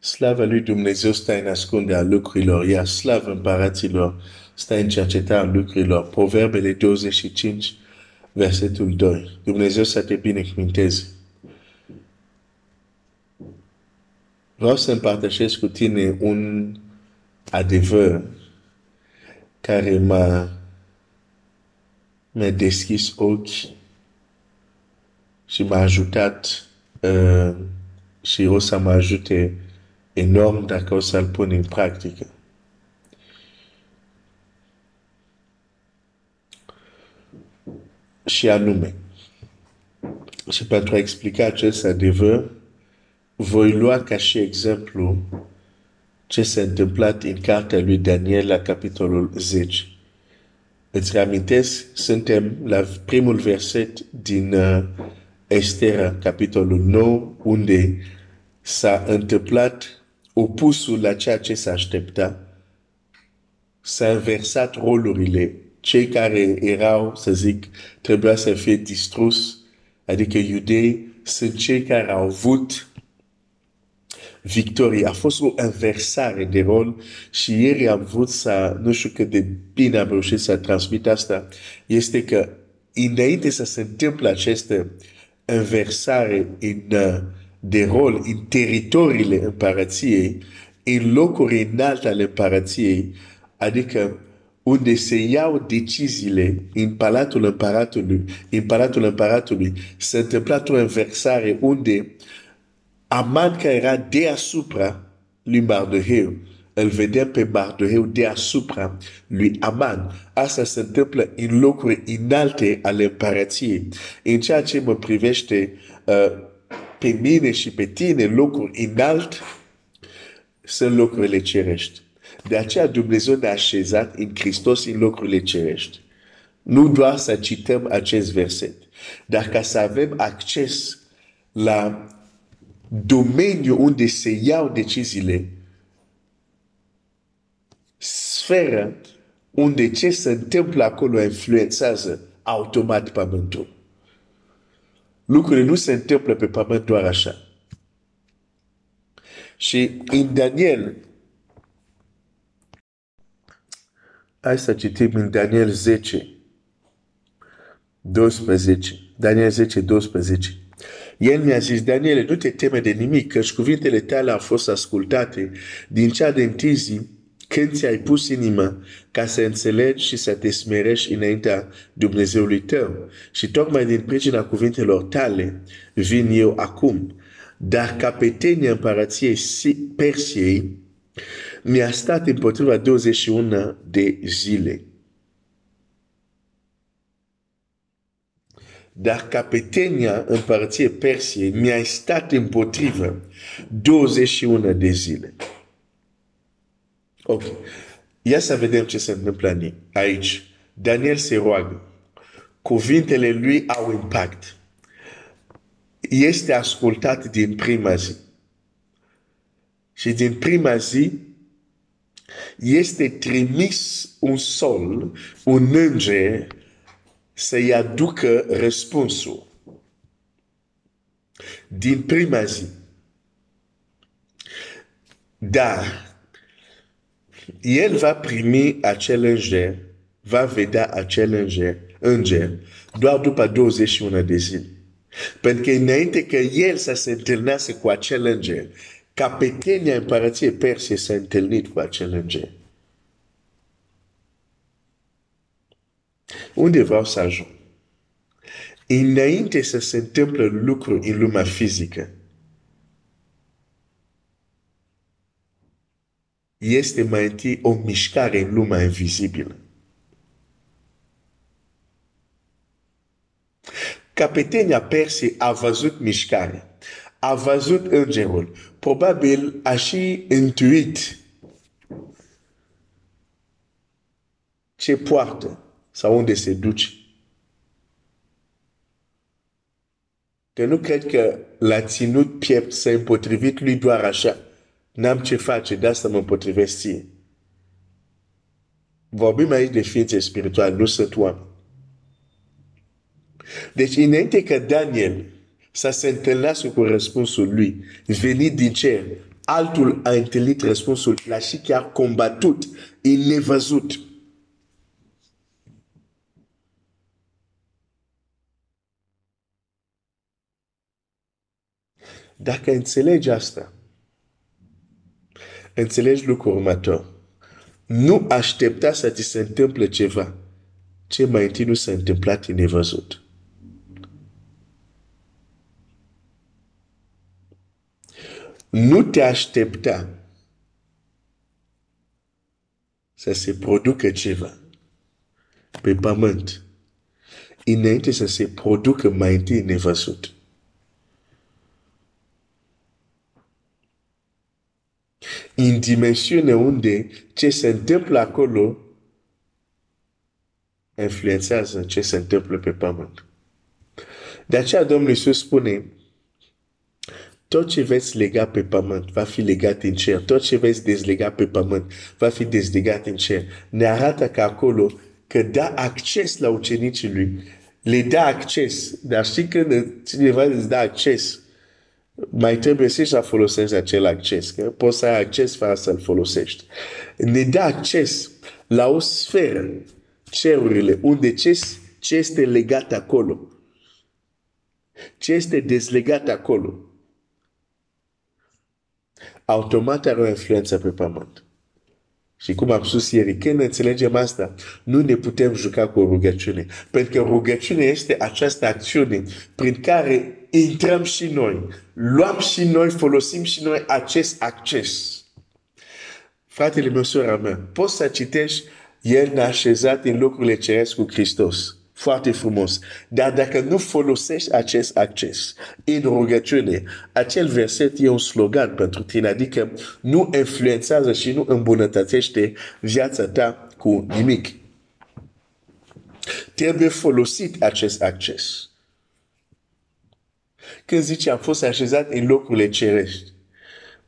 Slava lui Dumnezeu stă în ascunde a lucrurilor, iar slavă împăraților stă în cerceta lucrurilor. Proverbele 25, versetul 2. Dumnezeu să te binecuvinteze. Vreau să împărtășesc cu tine un adevăr care m-a mi-a deschis ochii și m-a ajutat uh, și o să mă ajute enorm dacă o să-l pun în practică. Și anume, și pentru a explica acest adevăr, voi lua ca și exemplu ce s-a întâmplat în cartea lui Daniel la capitolul 10. Îți reamintesc, suntem la primul verset din uh, Estera, capitolul 9, unde s-a întâmplat opusul la ceea ce s-a aștepta. S-a inversat rolurile. Cei care erau, să zic, trebuia să fie distrus, adică iudei, sunt cei care au avut victorie. A fost o inversare de rol și ieri am vrut să, nu știu cât de bine am reușit să transmit asta, este că înainte să se întâmple această inversare în, de rol în teritoriile împărăției, în locuri înalte ale împărăției, adică unde se iau deciziile în palatul împăratului, în palatul împăratului, se întâmplat o inversare unde Aman care era deasupra lui Mardoheu, îl vedem pe Mardoheu deasupra lui Aman. Asta se întâmplă în locuri înalte ale împărăției. În ceea ce mă privește uh, pe mine și pe tine, locuri înalt sunt locurile cerești. De aceea Dumnezeu ne-a așezat în Hristos în locurile cerești. Nu doar să cităm acest verset, dar ca să avem acces la domeniul unde se iau deciziile, sferă unde ce se întâmplă acolo influențează automat pământul. Lucrurile nu se întâmplă pe pământ doar așa. Și în Daniel, hai să citim în Daniel 10, 12. Daniel 10, 12. El mi-a zis, Daniel, nu te teme de nimic, căci cuvintele tale au fost ascultate din cea de zi când ți-ai pus inima ca să înțelegi și să te smerești înaintea Dumnezeului tău. Și tocmai din pricina cuvintelor tale vin eu acum. Dar capetenia împărăției Persiei mi-a stat împotriva 21 de zile. dar capetenia împărăției Persiei mi-a stat împotrivă 21 de zile. Ok. Ia să vedem ce se întâmplă aici. Daniel se roagă. Cuvintele lui au impact. Este ascultat din prima zi. Și din prima zi este trimis un sol, un înger să-i aducă răspunsul. Din prima zi. Dar el va primi acel înger, va vedea acel înger, înger doar după 21 de zile. Pentru că înainte că el să se întâlnească cu acel înger, capetenia împărăției Persie s-a întâlnit cu acel înger. Unde vreau să ajung? Înainte să se întâmple lucruri în lumea fizică, este mai întâi o mișcare în lumea invizibilă. Capetenia Persiei a văzut mișcare, a văzut îngerul, probabil a și intuit ce poartă sau unde se duce. Că nu cred că l-a ținut piept să împotrivit lui doar așa. N-am ce face, de asta mă împotrivesc ție. Vorbim aici de ființe spirituale, nu sunt oameni. Deci, înainte că Daniel să se întâlnească cu răspunsul lui, venit din cer, altul a întâlnit răspunsul la și chiar combatut, e nevăzut. Dacă înțelegi asta, înțelegi lucrul următor. Nu aștepta să ți se întâmple ceva ce mai întâi nu s-a întâmplat în nevăzut. Nu te aștepta să se producă ceva pe pământ înainte să se producă mai întâi nevăzut. În dimensiune unde ce se întâmplă acolo influențează ce se întâmplă pe pământ. De aceea Domnul Iisus spune, tot ce veți lega pe pământ va fi legat în cer. Tot ce veți dezlega pe pământ va fi dezlegat în cer. Ne arată că acolo că da acces la ucenicii lui. Le da acces. Dar știi când cineva îți da acces, mai trebuie și să folosești acel acces. Că poți să ai acces fără să-l folosești. Ne da acces la o sferă, cerurile, unde ce, ce este legat acolo. Ce este dezlegat acolo. Automat are o influență pe pământ. Și cum am spus ieri, când înțelegem asta, nu ne putem juca cu rugăciune. Pentru că rugăciune este această acțiune prin care intrăm și noi, luăm și noi, folosim și noi acest acces. Fratele meu, sora mea, poți să citești, El ne-a așezat în locurile ceresc cu Hristos. Foarte frumos. Dar dacă nu folosești acest acces în rugăciune, acel verset e un slogan pentru tine, adică nu influențează și nu îmbunătățește viața ta cu nimic. Trebuie folosit acest acces. Când zice am fost așezat în locurile cerești,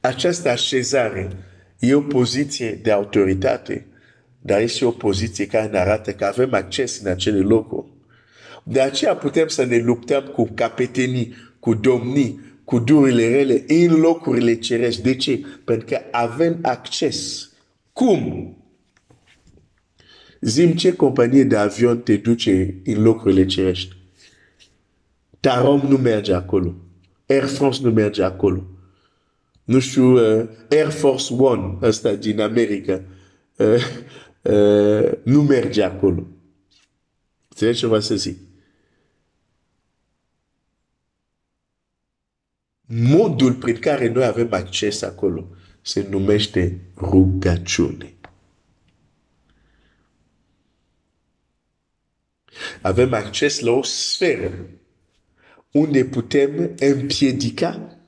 această așezare e o poziție de autoritate, dar este o poziție care ne arată că avem acces în acele locuri. De aceea putem să ne luptăm cu capetenii, cu domnii, cu durile rele în locurile cerești. De ce? Pentru că avem acces. Cum? Zim ce companie de avion te duce în locurile cerești? Tarom nu merge acolo. Air France nu merge acolo. Nu știu, uh, Air Force One, ăsta din America, uh, uh, nu merge acolo. Înțelegi ce vreau să zic? Modul prin care noi avem acces acolo se numește rugăciune. Avem acces la o sferă unde putem împiedica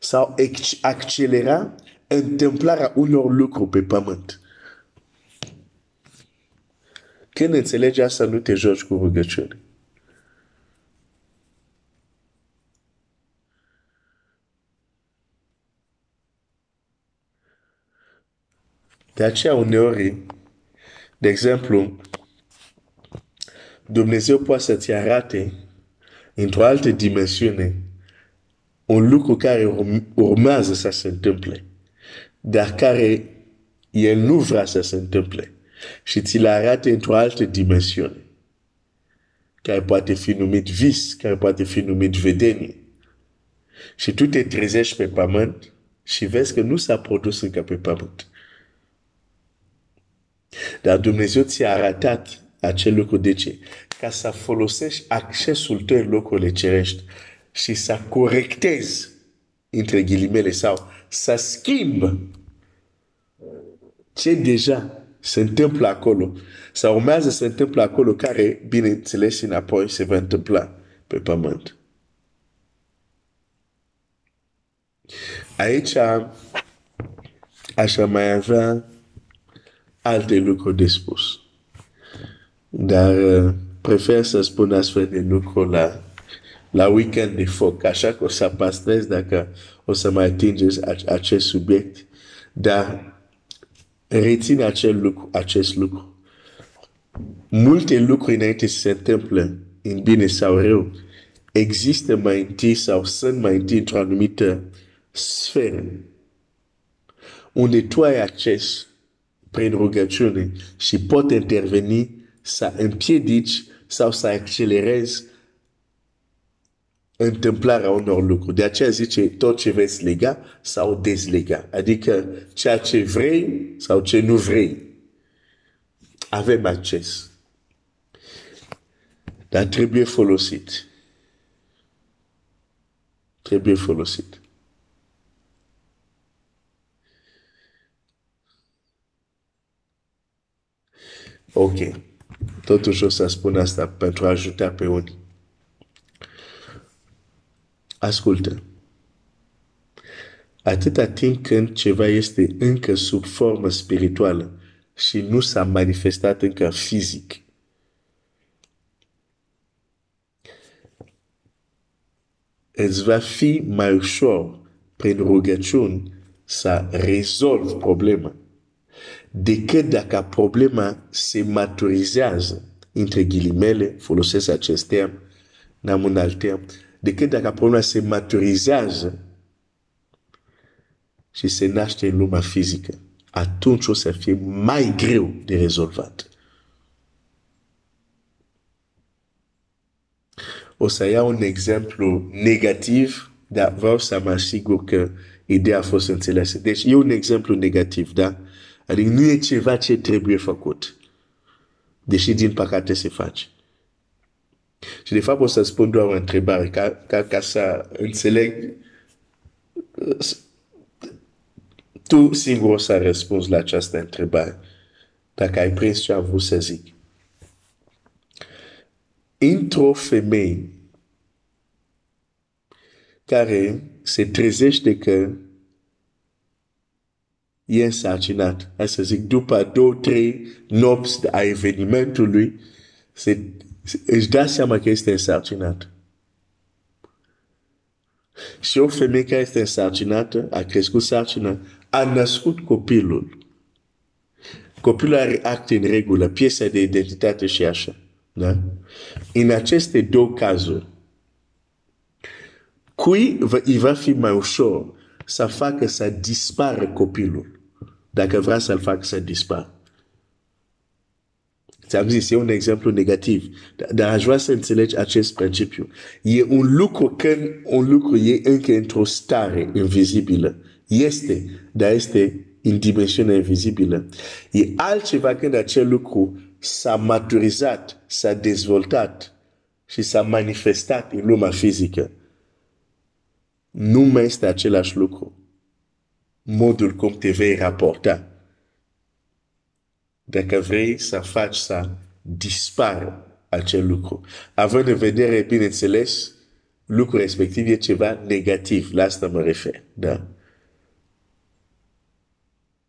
sau accelera întâmplarea unor lucruri pe pământ. Când înțelegi asta, nu te joci cu rugăciune. De aceea uneori, de exemplu, Dumnezeu poate să-ți arate într-o altă dimensiune un lucru care urmează să se întâmple, dar care el nu vrea să se întâmple și ți-l arate într-o altă dimensiune, care poate fi numit vis, care poate fi numit vedenie. Și tu te trezești pe pământ și vezi că nu s-a produs încă pe pământ. Dar Dumnezeu ți-a arătat acel lucru. De ce? Ca să folosești accesul tău în locurile cerești și să corectezi, între ghilimele, sau să schimb ce deja se întâmplă acolo, sau urmează să se întâmplă acolo, care, bineînțeles, înapoi se va întâmpla pe pământ. Aici așa mai avea alte lucruri de spus. Dar uh, prefer să spun astfel de lucruri la, la weekend de foc, așa că o să păstrez dacă o să mai atingeți acest subiect. Dar rețin acel lucru, acest lucru. Multe lucruri înainte să se întâmple în bine sau rău, există mai întâi sau sunt mai întâi într-o anumită sferă unde tu ai acces prin rugăciune și pot interveni să împiedici sau să accelerezi întâmplarea unor lucruri. De aceea zice tot ce veți lega sau dezlega. Adică ceea ce vrei sau ce nu vrei. Avem acces. Dar trebuie folosit. Trebuie folosit. Ok. Totuși o să spun asta pentru a ajuta pe unii. Ascultă. Atâta timp când ceva este încă sub formă spirituală și nu s-a manifestat încă fizic, îți va fi mai ușor prin rugăciuni să rezolvi problema decât dacă problema se maturizează, între ghilimele, folosesc acest term, n-am un alt term, decât dacă problema se maturizează și se naște în lumea fizică, atunci o să fie mai greu de rezolvat. O să iau un exemplu negativ, dar vreau să mă asigur că ideea a fost înțeleasă. Deci e un exemplu negativ, da? Adică nu e ceva ce trebuie făcut. Deși din păcate se face. Și de fapt o să spun doar o întrebare ca, ca, ca să înțeleg tu singur o să răspunzi la această întrebare. Dacă ai prins ce am vrut să zic. Într-o femeie care se trezește că e însărcinat. Hai să zic, după două, trei nopți a evenimentului, se, își da seama că este însărcinat. Și o femeie care este însărcinată, a crescut sarcină, a născut copilul. Copilul are acte în regulă, piesa de identitate și așa. Da? În aceste două cazuri, cui îi va fi mai ușor să facă să dispară copilul dacă vrea să-l fac să dispară. Ți-am zis, e un exemplu negativ, dar aș vrea să înțelegi acest principiu. E un lucru când un lucru e încă într-o stare invizibilă. Este, dar este în dimensiune invizibilă. E altceva când acel lucru s-a maturizat, s-a dezvoltat și s-a manifestat în lumea fizică. Nu mai este același lucru modul cum te vei raporta. Dacă vrei să faci să dispară acel lucru. Având în vedere, bineînțeles, lucrul respectiv e ceva negativ. La asta mă refer. Da?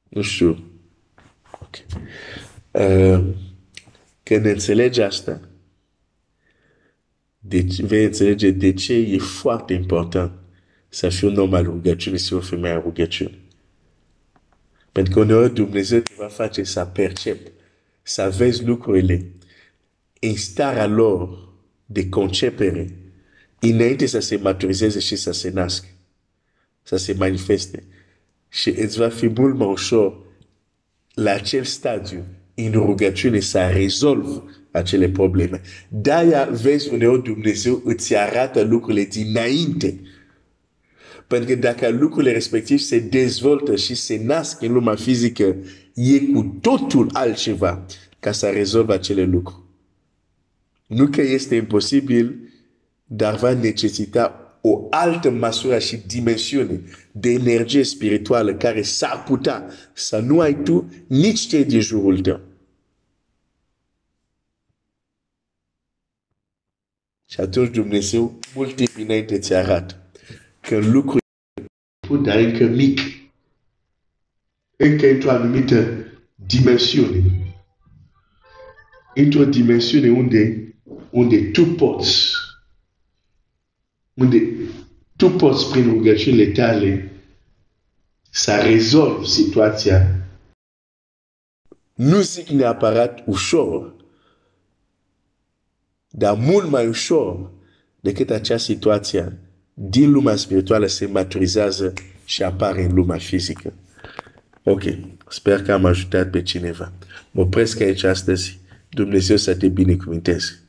Nu știu. Okay. Uh, când înțelegi asta, deci vei înțelege de ce e foarte important să fii un om al rugăciunii și o femeie a rugăciunii. Pentru Dumnezeu te va face să percep, să vezi lucrurile în starea de concepere, înainte să se maturizeze și se nască, se manifeste. Și îți va fi mult mai ușor la acel stadiu în rugăciune să rezolvi acele probleme. De-aia vezi uneori Dumnezeu îți arată lucrurile pentru că dacă lucrurile respectiv se dezvoltă și se nasc în lumea fizică, e cu totul altceva ca să rezolve acele lucruri. Nu că este imposibil, dar va necesita o altă măsură și dimensiune de energie spirituală care s-ar putea să nu ai tu nici cei din jurul tău. Și atunci Dumnezeu mult timp înainte ți arată că lucrul dar încă mic, încă într-o anumită dimensiune. Într-o dimensiune unde, unde tu poți, unde tu poți prin rugăciunile tale să rezolvi situația. Nu zic neapărat ușor, dar mult mai ușor decât acea situație din lumea spirituală se maturizează și apare în lumea fizică. Ok, sper că am ajutat pe cineva. Mă opresc aici astăzi. Dumnezeu să te binecuvinteze.